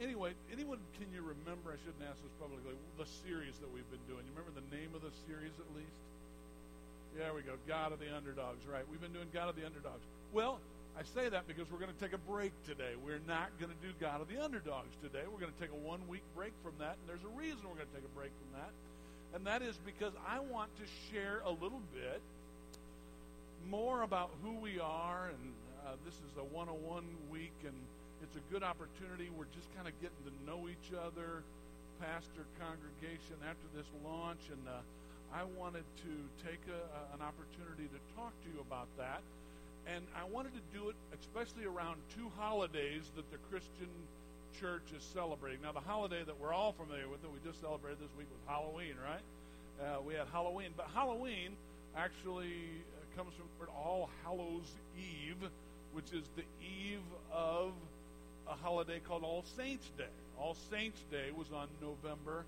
anyway, anyone can you remember? I shouldn't ask this publicly. The series that we've been doing. You remember the name of the series at least? There we go. God of the underdogs. Right. We've been doing God of the underdogs. Well, I say that because we're going to take a break today. We're not going to do God of the underdogs today. We're going to take a one week break from that, and there's a reason we're going to take a break from that. And that is because I want to share a little bit more about who we are. And uh, this is a 101 week, and it's a good opportunity. We're just kind of getting to know each other, pastor, congregation, after this launch. And uh, I wanted to take a, a, an opportunity to talk to you about that. And I wanted to do it especially around two holidays that the Christian church is celebrating. Now, the holiday that we're all familiar with that we just celebrated this week was Halloween, right? Uh, we had Halloween. But Halloween actually uh, comes from All Hallows Eve, which is the eve of a holiday called All Saints Day. All Saints Day was on November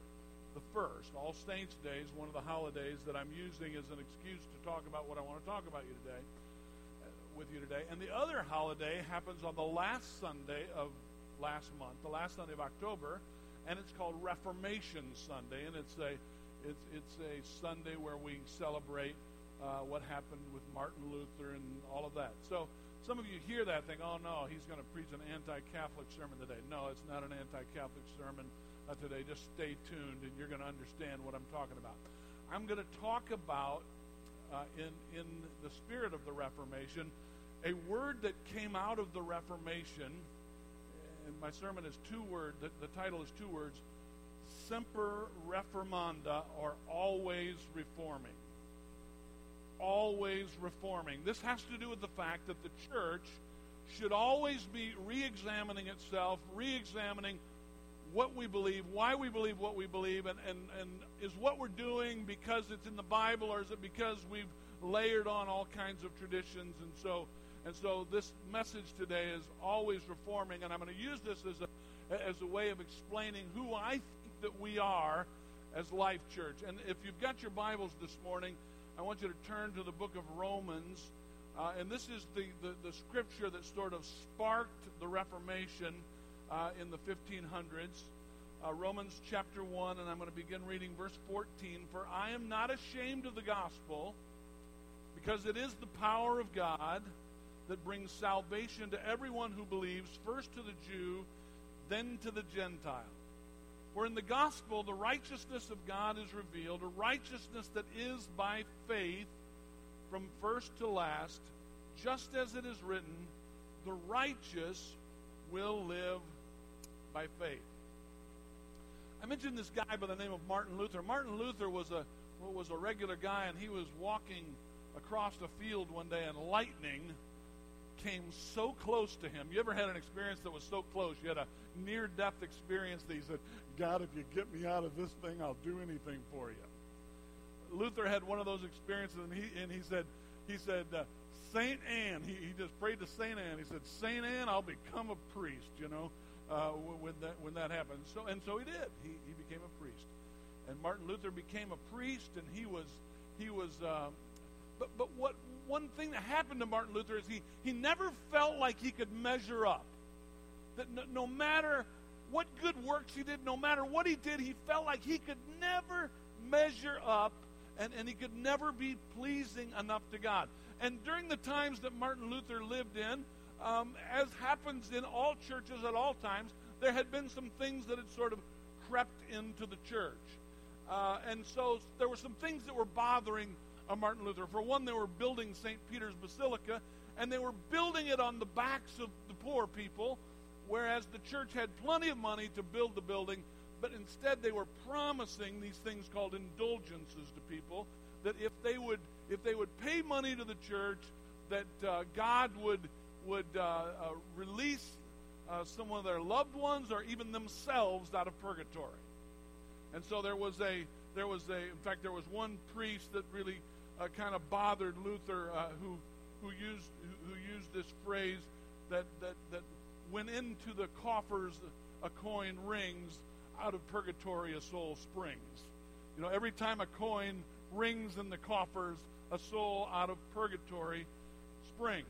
the 1st. All Saints Day is one of the holidays that I'm using as an excuse to talk about what I want to talk about you today uh, with you today. And the other holiday happens on the last Sunday of last month, the last Sunday of October, and it's called Reformation Sunday, and it's a it's it's a Sunday where we celebrate uh, what happened with Martin Luther and all of that. So some of you hear that think, oh no, he's going to preach an anti-Catholic sermon today. No, it's not an anti-Catholic sermon uh, today. Just stay tuned, and you're going to understand what I'm talking about. I'm going to talk about, uh, in in the spirit of the Reformation, a word that came out of the Reformation. And my sermon is two words. The, the title is two words: "Semper Reformanda," or "Always Reforming." Always reforming. This has to do with the fact that the church should always be re examining itself, re examining what we believe, why we believe what we believe, and, and, and is what we're doing because it's in the Bible or is it because we've layered on all kinds of traditions? And so, and so this message today is always reforming, and I'm going to use this as a, as a way of explaining who I think that we are as Life Church. And if you've got your Bibles this morning, I want you to turn to the book of Romans. Uh, and this is the, the, the, scripture that sort of sparked the Reformation uh, in the 1500s. Uh, Romans chapter 1, and I'm going to begin reading verse 14. For I am not ashamed of the gospel, because it is the power of God that brings salvation to everyone who believes, first to the Jew, then to the Gentile. For in the gospel, the righteousness of God is revealed, a righteousness that is by faith from first to last, just as it is written, the righteous will live by faith. I mentioned this guy by the name of Martin Luther. Martin Luther was a was a regular guy, and he was walking across a field one day, and lightning came so close to him. You ever had an experience that was so close? You had a near death experience that he said, God, if you get me out of this thing, I'll do anything for you. Luther had one of those experiences, and he, and he said, he said, uh, Saint Anne, he, he just prayed to Saint Anne. He said, Saint Anne, I'll become a priest, you know, uh, when, that, when that happened. So, and so he did. He, he became a priest. And Martin Luther became a priest, and he was, he was, uh, but, but what, one thing that happened to Martin Luther is he, he never felt like he could measure up. That no, no matter what good works he did, no matter what he did, he felt like he could never measure up and, and he could never be pleasing enough to God. And during the times that Martin Luther lived in, um, as happens in all churches at all times, there had been some things that had sort of crept into the church. Uh, and so there were some things that were bothering uh, Martin Luther. For one, they were building St. Peter's Basilica, and they were building it on the backs of the poor people whereas the church had plenty of money to build the building, but instead they were promising these things called indulgences to people that if they would if they would pay money to the church, that uh, God would would uh, uh, release uh, some of their loved ones or even themselves out of purgatory. And so there was a there was a in fact there was one priest that really uh, kind of bothered Luther uh, who who used who used this phrase that that that when into the coffers a coin rings, out of purgatory a soul springs. You know, every time a coin rings in the coffers, a soul out of purgatory springs.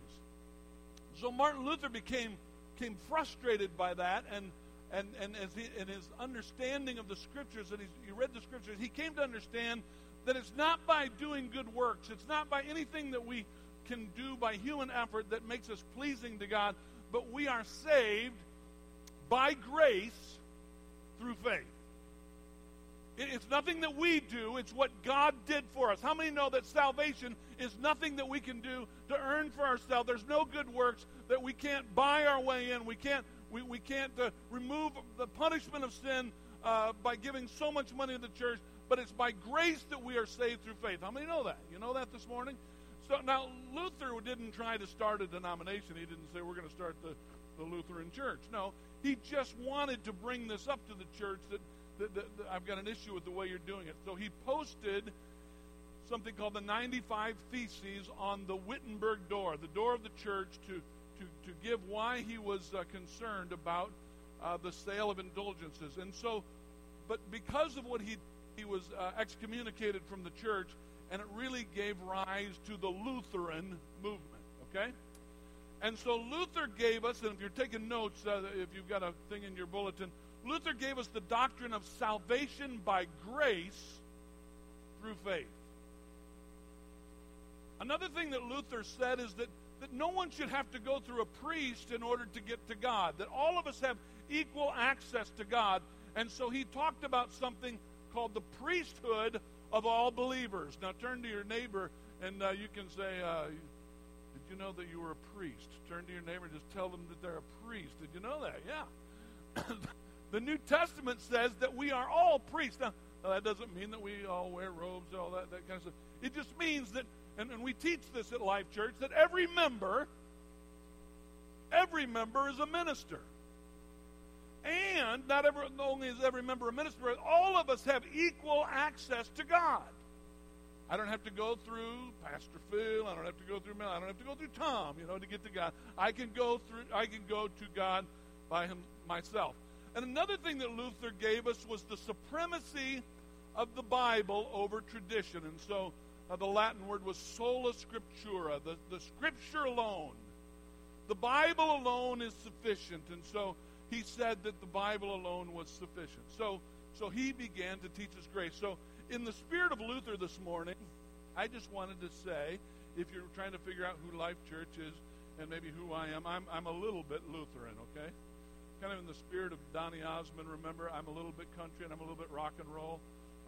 So Martin Luther became, became frustrated by that, and, and, and as he, in his understanding of the scriptures, and he read the scriptures, he came to understand that it's not by doing good works, it's not by anything that we can do by human effort that makes us pleasing to God, but we are saved by grace through faith. It's nothing that we do, it's what God did for us. How many know that salvation is nothing that we can do to earn for ourselves? There's no good works that we can't buy our way in. We can't, we, we can't uh, remove the punishment of sin uh, by giving so much money to the church, but it's by grace that we are saved through faith. How many know that? You know that this morning? So now, Luther didn't try to start a denomination. He didn't say, we're going to start the, the Lutheran church. No, he just wanted to bring this up to the church that the, the, the, I've got an issue with the way you're doing it. So he posted something called the 95 Theses on the Wittenberg door, the door of the church, to, to, to give why he was uh, concerned about uh, the sale of indulgences. And so, but because of what he, he was uh, excommunicated from the church, and it really gave rise to the Lutheran movement, okay? And so Luther gave us, and if you're taking notes, uh, if you've got a thing in your bulletin, Luther gave us the doctrine of salvation by grace through faith. Another thing that Luther said is that, that no one should have to go through a priest in order to get to God, that all of us have equal access to God. And so he talked about something called the priesthood of all believers. Now turn to your neighbor and uh, you can say, uh, Did you know that you were a priest? Turn to your neighbor and just tell them that they're a priest. Did you know that? Yeah. The New Testament says that we are all priests. Now, that doesn't mean that we all wear robes, and all that, that kind of stuff. It just means that, and, and we teach this at Life Church, that every member, every member is a minister. And not, every, only is every member a minister, but all of us have equal access to God. I don't have to go through Pastor Phil. I don't have to go through Mel. I don't have to go through Tom, you know, to get to God. I can go through. I can go to God by him myself. And another thing that Luther gave us was the supremacy of the Bible over tradition. And so uh, the Latin word was sola scriptura, the, the scripture alone. The Bible alone is sufficient. And so he said that the Bible alone was sufficient. So, so he began to teach us grace. So, in the spirit of Luther this morning, I just wanted to say if you're trying to figure out who Life Church is and maybe who I am, I'm, I'm a little bit Lutheran, okay? kind of in the spirit of Donny Osmond. Remember, I'm a little bit country and I'm a little bit rock and roll.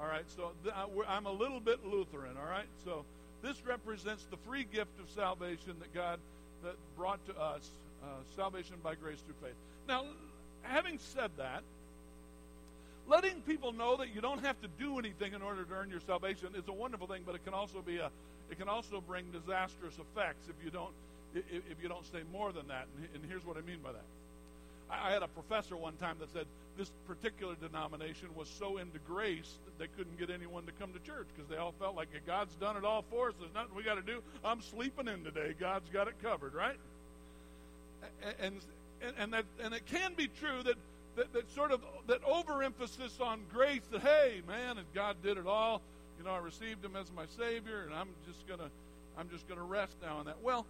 All right, so th- I'm a little bit Lutheran. All right, so this represents the free gift of salvation that God that brought to us, uh, salvation by grace through faith. Now, having said that, letting people know that you don't have to do anything in order to earn your salvation is a wonderful thing, but it can also be a it can also bring disastrous effects if you don't if, if you don't say more than that. And, here's what I mean by that. I had a professor one time that said this particular denomination was so into grace that they couldn't get anyone to come to church because they all felt like God's done it all for us. There's nothing we got to do. I'm sleeping in today. God's got it covered, right? And and, and that and it can be true that, that that sort of that overemphasis on grace that hey man and God did it all. You know I received Him as my Savior and I'm just gonna I'm just gonna rest now on that. Well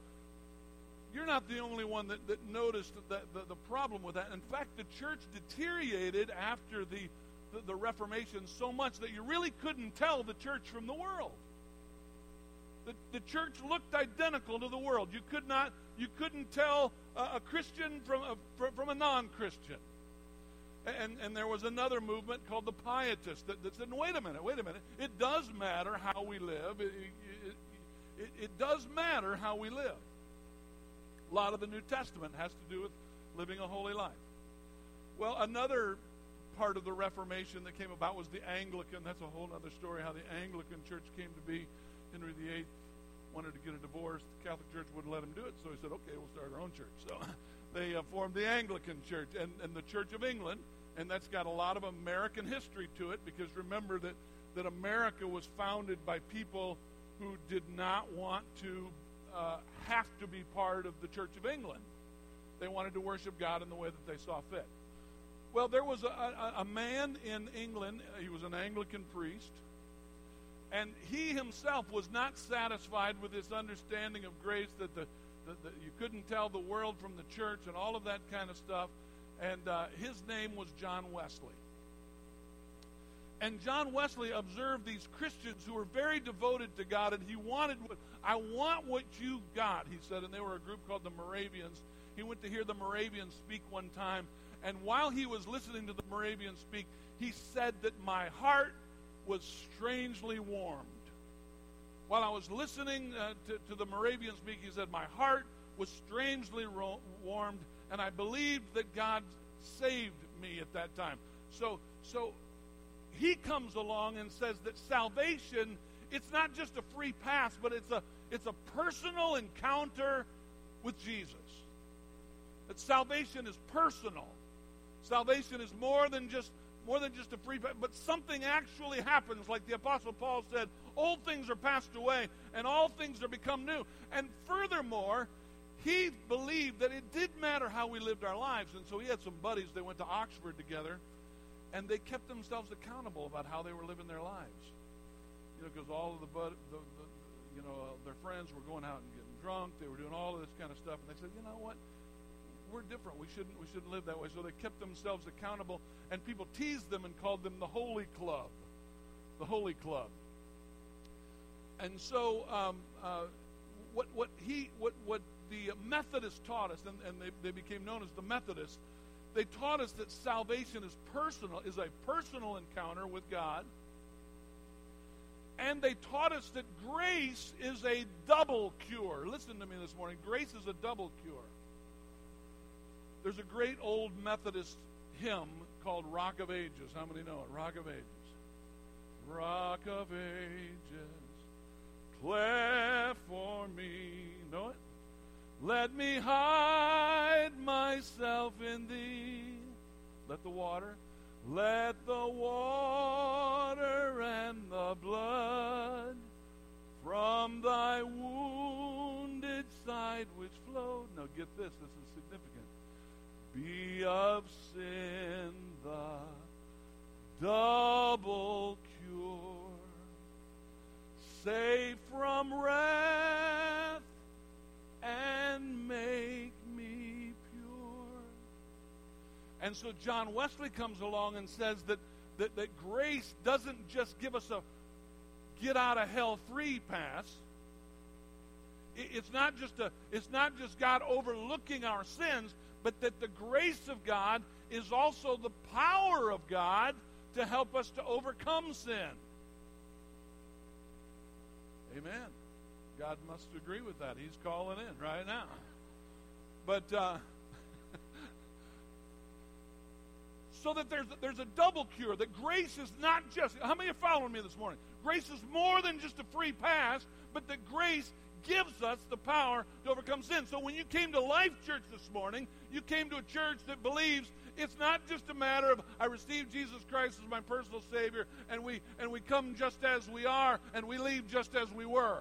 you're not the only one that, that noticed the, the, the problem with that. In fact, the church deteriorated after the, the, the Reformation so much that you really couldn't tell the church from the world. The, the church looked identical to the world. You could not, you couldn't tell a, Christian from a, from a non-Christian. And, and there was another movement called the Pietists that, that said, wait a minute, wait a minute. It does matter how we live. It, it, it, it does matter how we live. A lot of the New Testament has to do with living a holy life. Well, another part of the Reformation that came about was the Anglican. That's a whole other story how the Anglican church came to be. Henry VIII wanted to get a divorce. The Catholic Church wouldn't let him do it, so he said, okay, we'll start our own church. So they uh, formed the Anglican Church and, and the Church of England, and that's got a lot of American history to it because remember that, that America was founded by people who did not want to uh, have to be part of the Church of England. They wanted to worship God in the way that they saw fit. Well, there was a, a, a man in England, he was an Anglican priest, and he himself was not satisfied with this understanding of grace that, the, that, that you couldn't tell the world from the church and all of that kind of stuff. and uh, his name was John Wesley. And John Wesley observed these Christians who were very devoted to God, and he wanted what I want what you got, he said. And they were a group called the Moravians. He went to hear the Moravians speak one time, and while he was listening to the Moravians speak, he said that my heart was strangely warmed. While I was listening uh, to, to the Moravian speak, he said, My heart was strangely ro- warmed, and I believed that God saved me at that time. So, so he comes along and says that salvation it's not just a free pass but it's a it's a personal encounter with jesus that salvation is personal salvation is more than just more than just a free pass but something actually happens like the apostle paul said old things are passed away and all things are become new and furthermore he believed that it did matter how we lived our lives and so he had some buddies they went to oxford together and they kept themselves accountable about how they were living their lives. You know, because all of the, the, the you know, uh, their friends were going out and getting drunk. They were doing all of this kind of stuff, and they said, you know what? We're different. We shouldn't. We shouldn't live that way. So they kept themselves accountable, and people teased them and called them the Holy Club, the Holy Club. And so, um, uh, what what he what what the Methodists taught us, and, and they, they became known as the Methodists they taught us that salvation is personal, is a personal encounter with God. And they taught us that grace is a double cure. Listen to me this morning. Grace is a double cure. There's a great old Methodist hymn called Rock of Ages. How many know it? Rock of Ages. Rock of Ages, cleft for me. Know it? Let me hide myself in thee. Let the water, let the water and the blood from thy wounded side which flowed. Now get this, this is significant. Be of sin the double cure. Save from wrath and make me pure. And so John Wesley comes along and says that, that, that grace doesn't just give us a get out of hell free pass. It's not just a it's not just God overlooking our sins, but that the grace of God is also the power of God to help us to overcome sin. Amen. God must agree with that. He's calling in right now. But uh, so that there's there's a double cure. That grace is not just. How many are following me this morning? Grace is more than just a free pass, but that grace gives us the power to overcome sin. So when you came to Life Church this morning, you came to a church that believes it's not just a matter of I received Jesus Christ as my personal Savior, and we and we come just as we are, and we leave just as we were.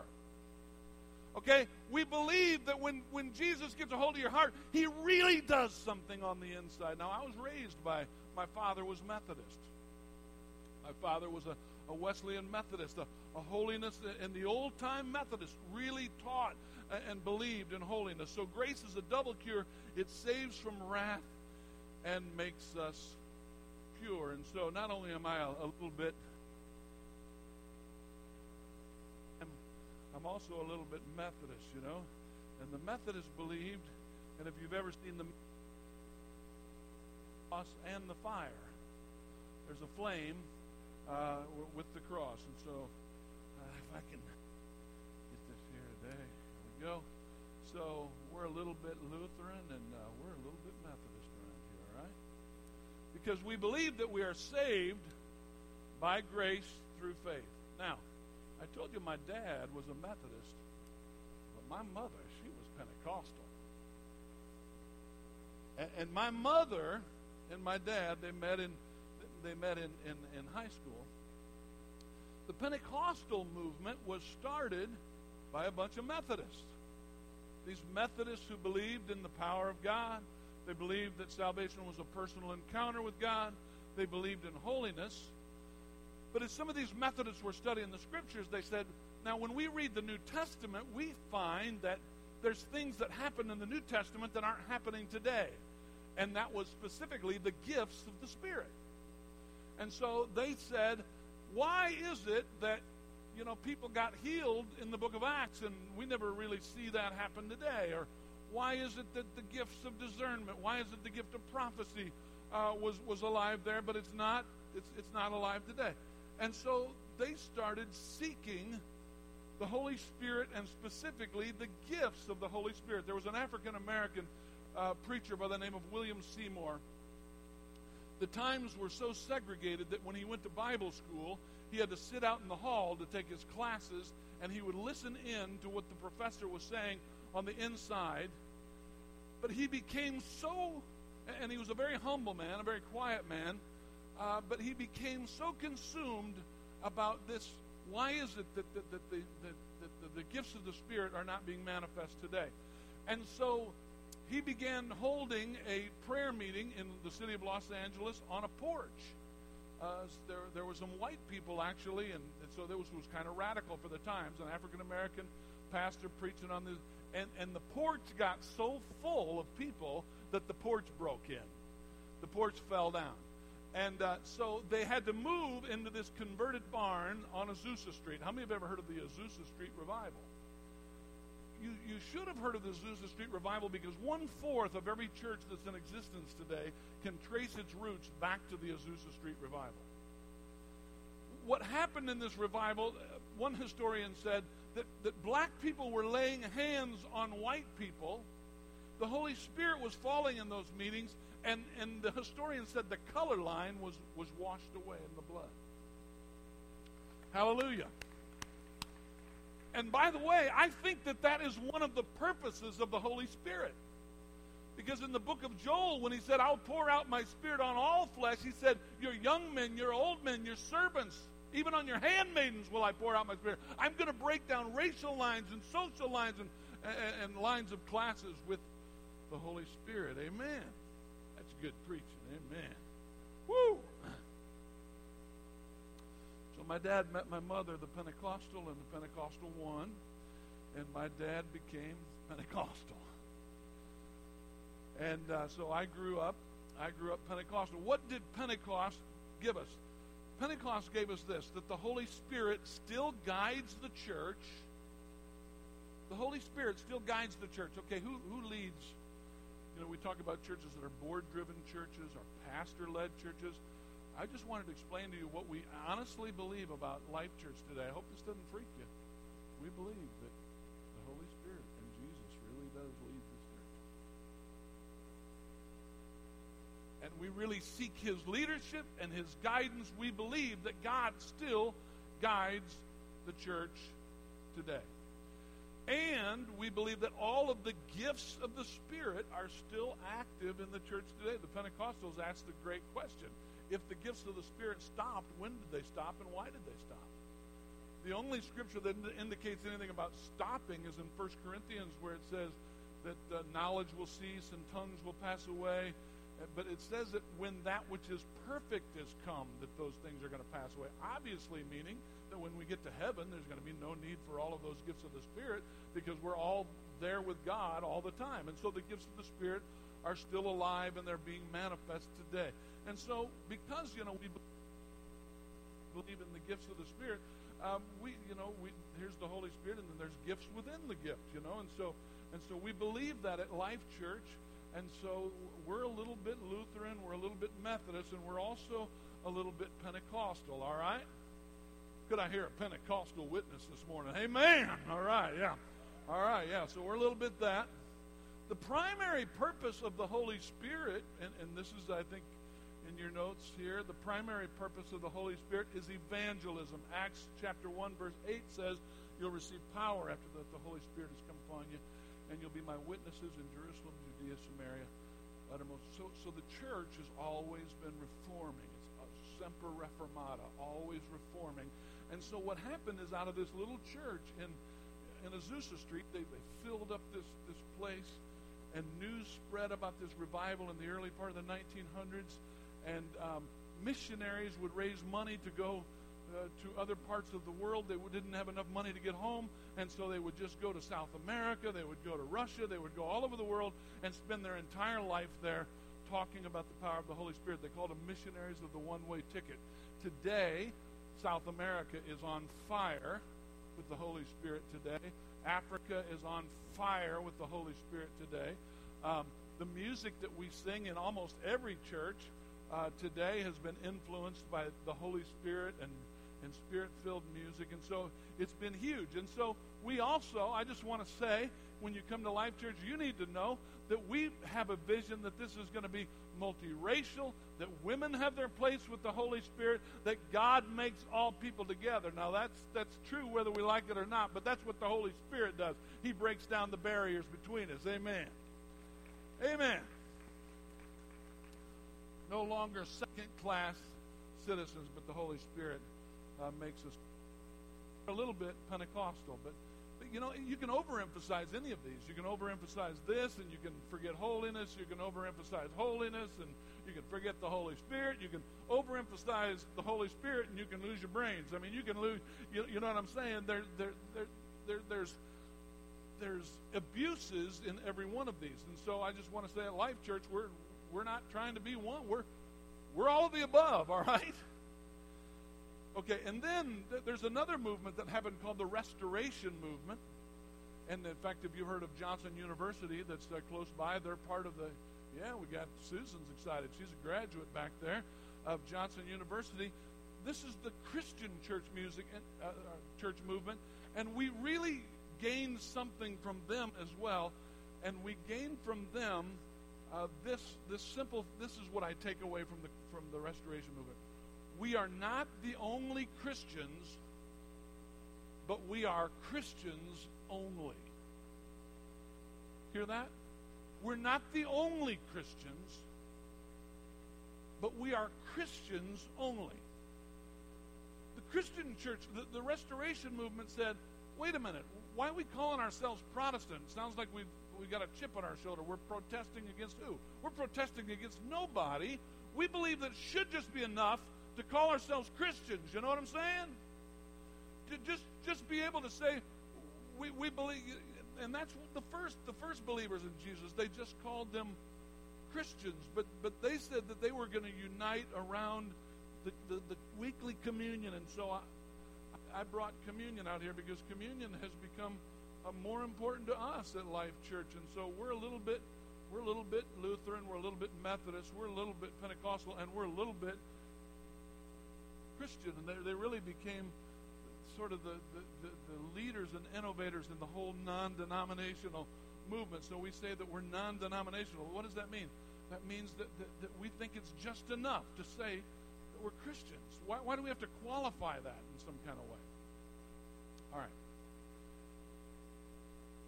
Okay? We believe that when, when Jesus gets a hold of your heart, he really does something on the inside. Now, I was raised by, my father was Methodist. My father was a, a Wesleyan Methodist, a, a holiness, and the old time Methodist really taught and believed in holiness. So grace is a double cure. It saves from wrath and makes us pure. And so not only am I a, a little bit I'm I'm also a little bit Methodist, you know. And the Methodists believed, and if you've ever seen the cross and the fire, there's a flame uh, with the cross. And so, uh, if I can get this here today, here we go. So, we're a little bit Lutheran and uh, we're a little bit Methodist around here, all right? Because we believe that we are saved by grace through faith. Now, I told you my dad was a Methodist, but my mother, she was Pentecostal. And, and my mother and my dad, they met in they met in, in, in high school. The Pentecostal movement was started by a bunch of Methodists. These Methodists who believed in the power of God, they believed that salvation was a personal encounter with God, they believed in holiness, but as some of these Methodists were studying the scriptures, they said, now when we read the New Testament, we find that there's things that happen in the New Testament that aren't happening today. and that was specifically the gifts of the Spirit. And so they said, why is it that you know people got healed in the book of Acts and we never really see that happen today? Or why is it that the gifts of discernment, why is it the gift of prophecy uh, was was alive there, but it's not it's it's not alive today? And so they started seeking the Holy Spirit and specifically the gifts of the Holy Spirit. There was an African American uh, preacher by the name of William Seymour the times were so segregated that when he went to Bible school, he had to sit out in the hall to take his classes, and he would listen in to what the professor was saying on the inside. But he became so, and he was a very humble man, a very quiet man, uh, but he became so consumed about this. Why is it that, that, that, the, that, that the, the gifts of the Spirit are not being manifest today? And so he began holding a prayer meeting in the city of Los Angeles on a porch. Uh, there, there were some white people actually, and, and so this was kind of radical for the times. An African American pastor preaching on this, and, and the porch got so full of people that the porch broke in. The porch fell down. And uh, so they had to move into this converted barn on Azusa Street. How many have ever heard of the Azusa Street revival? You, you should have heard of the Azusa Street revival because one fourth of every church that's in existence today can trace its roots back to the Azusa Street revival. What happened in this revival, uh, one historian said that, that black people were laying hands on white people. The Holy Spirit was falling in those meetings, and, and the historian said the color line was, was washed away in the blood. Hallelujah. And by the way, I think that that is one of the purposes of the Holy Spirit. Because in the book of Joel, when he said, I'll pour out my spirit on all flesh, he said, Your young men, your old men, your servants, even on your handmaidens will I pour out my spirit. I'm going to break down racial lines and social lines and, and, and lines of classes with the Holy Spirit. Amen. That's good preaching. Amen. Woo! My dad met my mother, the Pentecostal, and the Pentecostal one, and my dad became Pentecostal. And uh, so I grew up. I grew up Pentecostal. What did Pentecost give us? Pentecost gave us this that the Holy Spirit still guides the church. The Holy Spirit still guides the church. Okay, who, who leads? You know, we talk about churches that are board driven churches or pastor led churches. I just wanted to explain to you what we honestly believe about Life Church today. I hope this doesn't freak you. We believe that the Holy Spirit and Jesus really does lead this church. And we really seek his leadership and his guidance. We believe that God still guides the church today. And we believe that all of the gifts of the Spirit are still active in the church today. The Pentecostals asked the great question if the gifts of the Spirit stopped, when did they stop and why did they stop? The only scripture that indicates anything about stopping is in 1 Corinthians, where it says that uh, knowledge will cease and tongues will pass away. Uh, but it says that when that which is perfect is come, that those things are going to pass away. Obviously, meaning that when we get to heaven, there's going to be no need for all of those gifts of the Spirit because we're all there with God all the time. And so the gifts of the Spirit are still alive and they're being manifest today. And so, because, you know, we believe in the gifts of the Spirit, um, we, you know, we, here's the Holy Spirit, and then there's gifts within the gift, you know, and so, and so we believe that at Life Church, and so we're a little bit Lutheran, we're a little bit Methodist, and we're also a little bit Pentecostal. All right? Could I hear a Pentecostal witness this morning? Amen. All right, yeah. All right, yeah. So we're a little bit that. The primary purpose of the Holy Spirit, and, and this is, I think, in your notes here, the primary purpose of the Holy Spirit is evangelism. Acts chapter 1, verse 8 says, You'll receive power after that the Holy Spirit has come upon you, and you'll be my witnesses in Jerusalem, Judea, Samaria, uttermost. So, so the church has always been reforming. It's semper reformata, always reforming. And so what happened is out of this little church in, in Azusa Street, they, they filled up this, this place, and news spread about this revival in the early part of the 1900s and um, missionaries would raise money to go uh, to other parts of the world. They didn't have enough money to get home, and so they would just go to South America, they would go to Russia, they would go all over the world and spend their entire life there talking about the power of the Holy Spirit. They called them missionaries of the one way ticket. Today, South America is on fire with the Holy Spirit today. Africa is on fire with the Holy Spirit today. Um, the music that we sing in almost every church uh, today has been influenced by the Holy Spirit and, and spirit filled music. And so it's been huge. And so we also, I just want to say, when you come to Life Church, you need to know that we have a vision that this is going to be multiracial, that women have their place with the Holy Spirit, that God makes all people together. Now that's that's true whether we like it or not, but that's what the Holy Spirit does. He breaks down the barriers between us. Amen. Amen. No longer second class citizens, but the Holy Spirit uh, makes us a little bit Pentecostal, but but you know, you can overemphasize any of these. You can overemphasize this, and you can forget holiness. You can overemphasize holiness, and you can forget the Holy Spirit. You can overemphasize the Holy Spirit, and you can lose your brains. I mean, you can lose. You, you know what I'm saying? There, there, there, there, there's there's abuses in every one of these, and so I just want to say at Life Church, we're we're not trying to be one. We're we're all of the above. All right. Okay, and then th- there's another movement that happened called the Restoration Movement. And in fact, if you heard of Johnson University, that's uh, close by, they're part of the. Yeah, we got Susan's excited. She's a graduate back there of Johnson University. This is the Christian church music and uh, uh, church movement, and we really gained something from them as well. And we gained from them uh, this this simple. This is what I take away from the from the Restoration movement we are not the only Christians, but we are Christians only. Hear that? We're not the only Christians, but we are Christians only. The Christian church, the, the Restoration movement said, wait a minute, why are we calling ourselves Protestant? sounds like we've we got a chip on our shoulder. We're protesting against who? We're protesting against nobody. We believe that should just be enough to call ourselves Christians. You know what I'm saying? To just just be able to say we, we believe and that's the first the first believers in Jesus, they just called them Christians, but but they said that they were going to unite around the, the, the, weekly communion, and so I, I brought communion out here because communion has become Uh, more important to us at Life Church, and so we're a little bit we're a little bit Lutheran, we're a little bit Methodist, we're a little bit Pentecostal, and we're a little bit Christian, and they, they really became sort of the, the, the, the leaders and innovators in the whole non denominational movement. So we say that we're non denominational. What does that mean? That means that, that, that, we think it's just enough to say that we're Christians. Why, why do we have to qualify that in some kind of way? All right.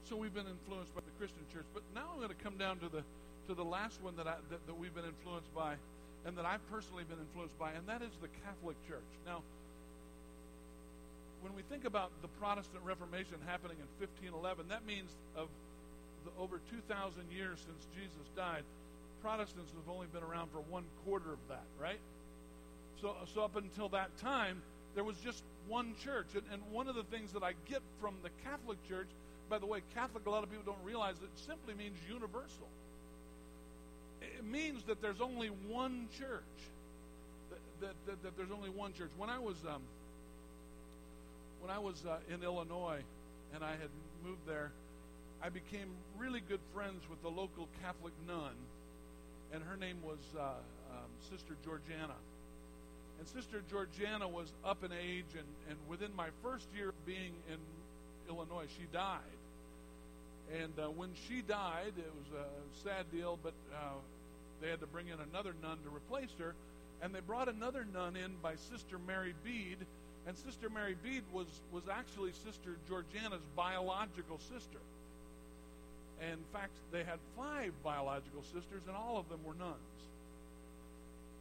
So we've been influenced by the Christian church, but now I'm going to come down to the to the last one that I, that, that we've been influenced by, and that I've personally been influenced by, and that is the Catholic Church. Now, when we think about the Protestant Reformation happening in 1511, that means of the over 2,000 years since Jesus died, Protestants have only been around for one quarter of that, right? So, so up until that time, there was just one church. And, and one of the things that I get from the Catholic Church, by the way, Catholic, a lot of people don't realize it simply means universal it means that there's only one church. That, that, that, that there's only one church. When I was um, when I was uh, in Illinois and I had moved there, I became really good friends with the local Catholic nun, and her name was uh, um, Sister Georgiana. And Sister Georgiana was up in age, and, and within my first year of being in Illinois, she died. And uh, when she died, it was a sad deal, but uh, they had to bring in another nun to replace her, and they brought another nun in by Sister Mary Bede, and Sister Mary Bede was, was actually Sister Georgiana's biological sister. And in fact, they had five biological sisters, and all of them were nuns.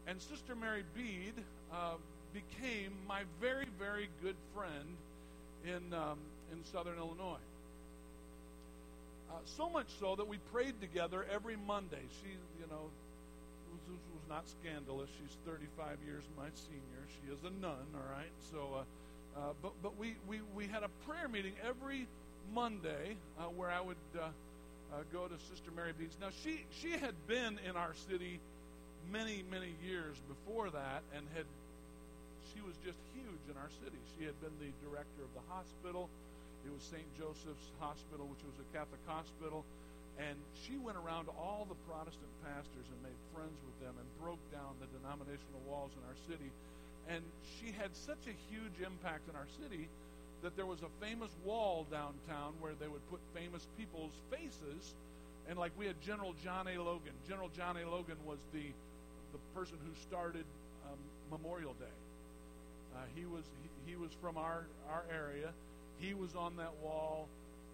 And Sister Mary Bede uh, became my very, very good friend in, um, in southern Illinois. Uh, so much so that we prayed together every Monday. She, you know, was, was not scandalous. She's 35 years my senior. She is a nun, all right? So, uh, uh, but, but we, we, we had a prayer meeting every Monday uh, where I would uh, uh, go to Sister Mary Bede's. Now, she, she had been in our city many, many years before that and had she was just huge in our city. She had been the director of the hospital. It was St. Joseph's Hospital, which was a Catholic hospital. And she went around to all the Protestant pastors and made friends with them and broke down the denominational walls in our city. And she had such a huge impact in our city that there was a famous wall downtown where they would put famous people's faces. And like we had General John A. Logan. General John A. Logan was the the person who started um, Memorial Day. Uh, he was he, he was from our our area. He was on that wall.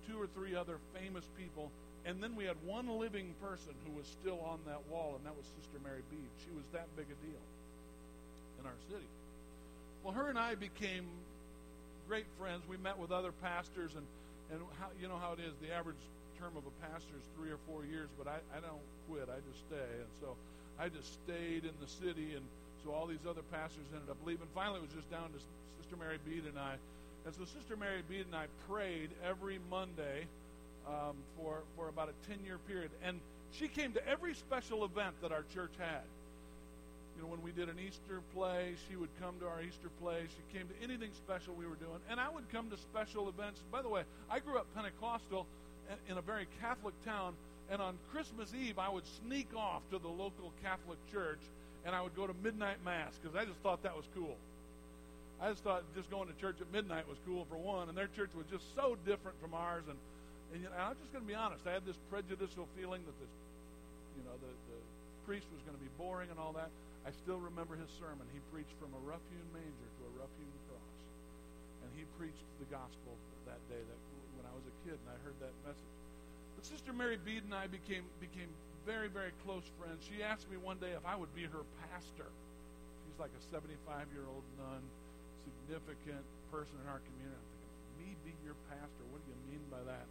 Two or three other famous people and then we had one living person who was still on that wall, and that was Sister Mary Bede. She was that big a deal in our city. Well, her and I became great friends. We met with other pastors, and, and how, you know how it is. The average term of a pastor is three or four years, but I, I don't quit. I just stay. And so I just stayed in the city, and so all these other pastors ended up leaving. Finally, it was just down to Sister Mary Bede and I. And so Sister Mary Bede and I prayed every Monday – um, for, for about a 10 year period. And she came to every special event that our church had. You know, when we did an Easter play, she would come to our Easter play. She came to anything special we were doing. And I would come to special events. By the way, I grew up Pentecostal in a very Catholic town. And on Christmas Eve, I would sneak off to the local Catholic church and I would go to midnight mass because I just thought that was cool. I just thought just going to church at midnight was cool for one, and their church was just so different from ours. And and, I'm just going to be honest. I had this prejudicial feeling that this, you know, the, the priest was going to be boring and all that. I still remember his sermon. He preached from a rough-hewn manger to a rough-hewn cross, and he preached the gospel that day. That when I was a kid, and I heard that message. But Sister Mary Bede and I became became very very close friends. She asked me one day if I would be her pastor. She's like a 75-year-old nun, significant person in our community. I'm thinking, me be your pastor? What do you mean by that?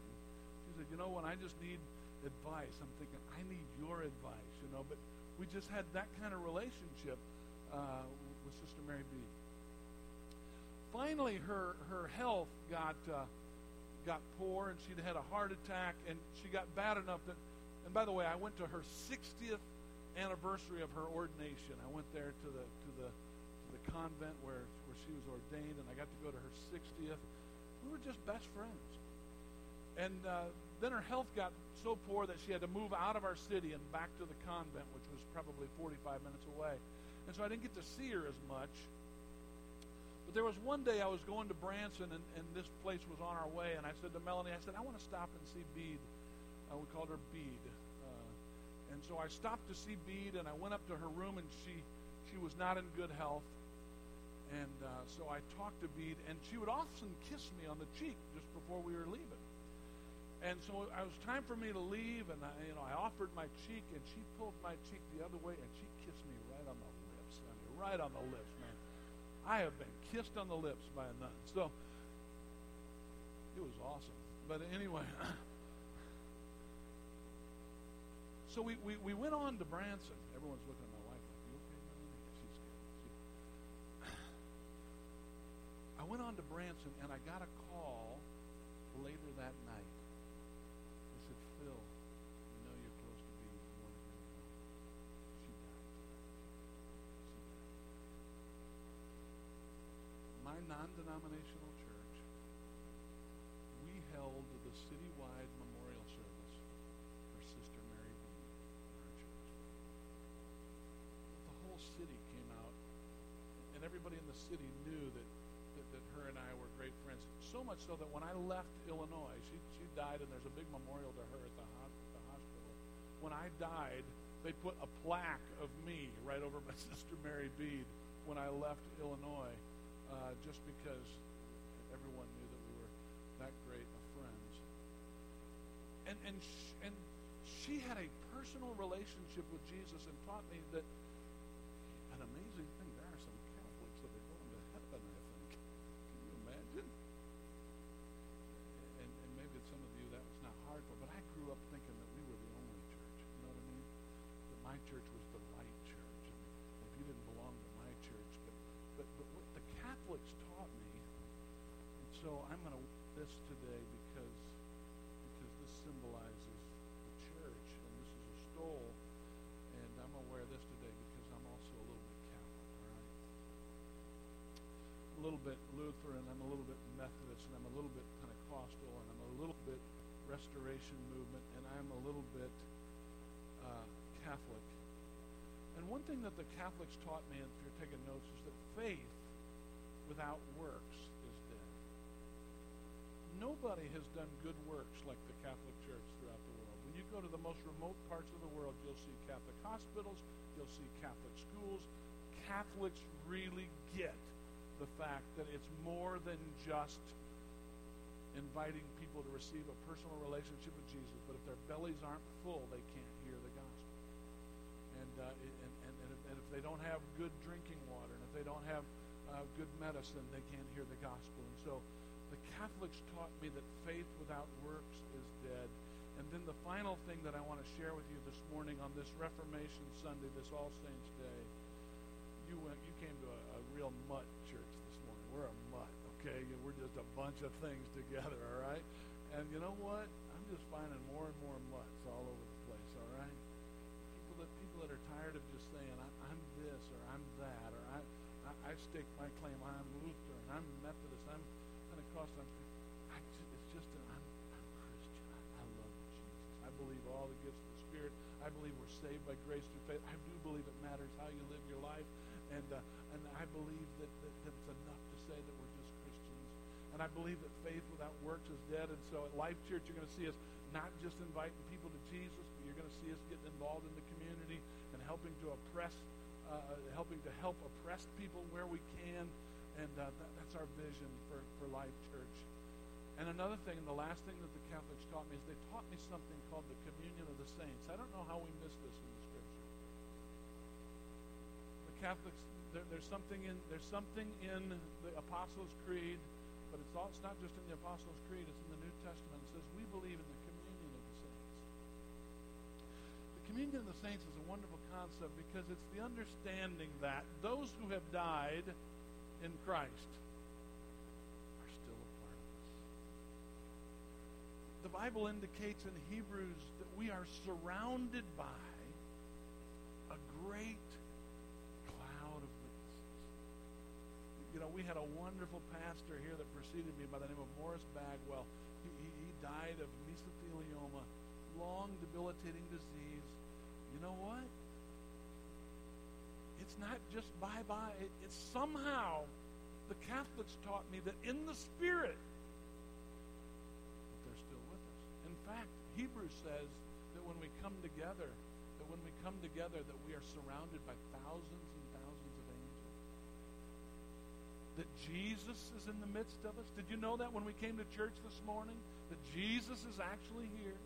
She said, you know, what? I just need advice, I'm thinking, I need your advice, you know. But we just had that kind of relationship uh, with Sister Mary Bede. Finally, her her health got uh, got poor, and she'd had a heart attack, and she got bad enough that. And by the way, I went to her 60th anniversary of her ordination. I went there to the to the to the convent where she was ordained, and I got to go to her 60th. We were just best friends. And uh, then her health got so poor that she had to move out of our city and back to the convent, which was probably 45 minutes away. And so I didn't get to see her as much. But there was one day I was going to Branson, and, and this place was on our way, and I said to Melanie, I said, I want to stop and see Bede. Uh, we called her Bede. Uh, and so I stopped to see Bede, and I went up to her room, and she, she was not in good health. And uh, so I talked to Bede, and she would often kiss me on the cheek just before we were leaving. And so it was time for me to leave, and I, you know, I offered my cheek, and she pulled my cheek the other way, and she kissed me right on the lips, honey, right on the lips, man. I have been kissed on the lips by a nun. So it was awesome. But anyway, so we, we, we went on to Branson. Everyone's looking at my wife like, you okay, Melanie? She's good. She, I went on to Branson, and I got a call later that night They said, Phil, we know you're close to being one of friends. She died. She died. My non-denominational church, we held the citywide memorial service for Sister Mary in our church. The whole city came out, and everybody in the city knew that, that her and I were great friends. So much so that when I left Illinois, she, she died, and there's a big memorial to her at the, the hospital. When I died, they put a plaque of me right over my sister Mary Bede when I left Illinois uh, just because everyone knew that we were that great of friends. And and sh- and she had a personal relationship with Jesus and taught me that an amazing thing. There are some Catholics that are going to heaven. I think. Can you imagine? And, and maybe some of you that was not hard for, but I grew up thinking that we were the only church. You know what I mean? That my church was the right church. And if you didn't belong to my church, but but but what the Catholics taught me, and so I'm going to this today because because this symbolizes the church, and this is a stole, and I'm going to wear this today because little bit Lutheran, I'm a little bit Methodist, and I'm a little bit Pentecostal, and I'm a little bit Restoration Movement, and I'm a little bit uh, Catholic. And one thing that the Catholics taught me, if you're taking notes, is that faith without works is dead. Nobody has done good works like the Catholic Church throughout the world. When you go to the most remote parts of the world, you'll see Catholic hospitals, you'll see Catholic schools. Catholics really get the fact that it's more than just inviting people to receive a personal relationship with Jesus, but if their bellies aren't full, they can't hear the gospel. And, uh, and, and, and, if, and if they don't have good drinking water, and if they don't have uh, good medicine, they can't hear the gospel. And so the Catholics taught me that faith without works is dead. And then the final thing that I want to share with you this morning on this Reformation Sunday, this All Saints Day, you went, you came to a, a real mutt church this morning. We're a mutt okay? We're just a bunch of things together, all right? And you know what? I'm just finding more and more mutts all over the place, all right? People that people that are tired of just saying I'm this or I'm that or I I, I stake my claim I'm Lutheran, I'm Methodist, I'm Pentecostal. I'm, I just, it's just an I'm, I'm Christian. I, I love Jesus. I believe all the gifts of the Spirit. I believe we're saved by grace through faith. I do believe it matters how you live your life, and uh, and I believe that, that, that it's enough to say that we're just and I believe that faith without works is dead. And so at Life Church, you're going to see us not just inviting people to Jesus, but you're going to see us getting involved in the community and helping to oppress, uh, helping to help oppressed people where we can. And uh, that, that's our vision for, for Life Church. And another thing, and the last thing that the Catholics taught me is they taught me something called the communion of the saints. I don't know how we miss this in the Scripture. The Catholics, there, there's something in there's something in the Apostles' Creed but it's, all, it's not just in the Apostles' Creed, it's in the New Testament. It says we believe in the communion of the saints. The communion of the saints is a wonderful concept because it's the understanding that those who have died in Christ are still a part of us. The Bible indicates in Hebrews that we are surrounded by a great you know, we had a wonderful pastor here that preceded me by the name of Morris Bagwell. He, he, he died of mesothelioma, long debilitating disease. You know what? It's not just bye bye. It, it's somehow the Catholics taught me that in the Spirit, they're still with us. In fact, Hebrews says that when we come together, that when we come together, that we are surrounded by thousands that Jesus is in the midst of us? Did you know that when we came to church this morning? That Jesus is actually here.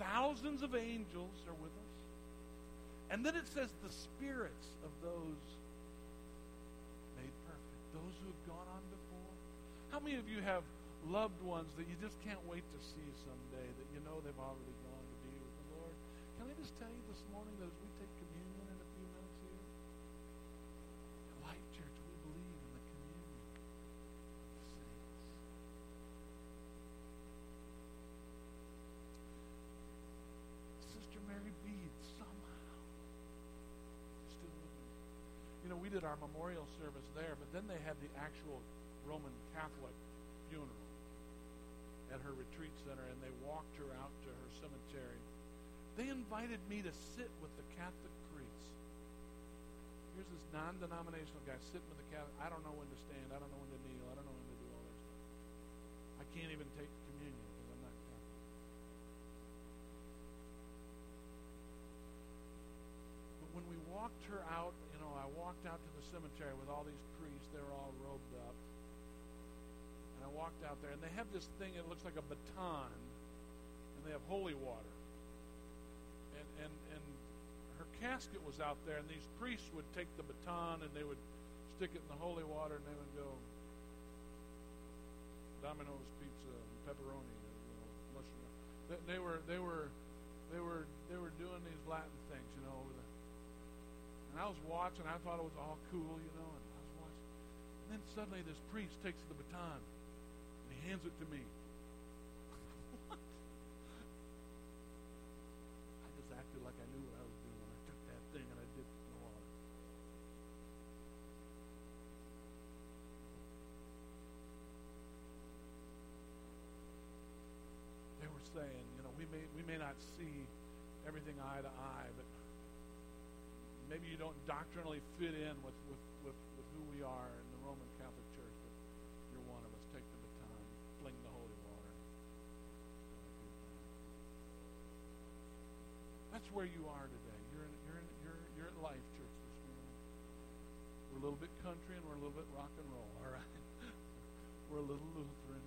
Thousands of angels are with us. And then it says the spirits of those made perfect, those who have gone on before. How many of you have loved ones that you just can't wait to see someday, that you know they've already gone to be with the Lord? Can I just tell you this morning that as we take communion in a few minutes here, Life Church, you know, we did our memorial service there, but then they had the actual Roman Catholic funeral at her retreat center, and they walked her out to her cemetery. They invited me to sit with the Catholic priests. Here's this non-denominational guy sitting with the Catholic. I don't know when to stand. I don't know when to kneel. I don't know when to do all that stuff. I can't even take communion because I'm not Catholic. But when we walked her out walked out to the cemetery with all these priests. They were all robed up. And I walked out there, and they have this thing, it looks like a baton, and they have holy water. And, and, and her casket was out there, and these priests would take the baton and they would stick it in the holy water, and they would go, Domino's pizza, pepperoni, you know, mushroom. They, they were, they were, they were, they were doing these Latin things, you know, over and I was watching. I thought it was all cool, you know. And I was watching. And then suddenly this priest takes the baton and he hands it to me. what? I just acted like I knew what I was doing when I took that thing and I didn't know. They were saying, you know, we may we may not see everything eye to eye, maybe you don't doctrinally fit in with, with, with, with who we are in the Roman Catholic Church, but you're one of us. Take the baton, fling the holy water. That's where you are today. You're in, you're in, you're, you're at Life Church this morning. We're a little bit country and we're a little bit rock and roll, all right? we're a little Lutheran,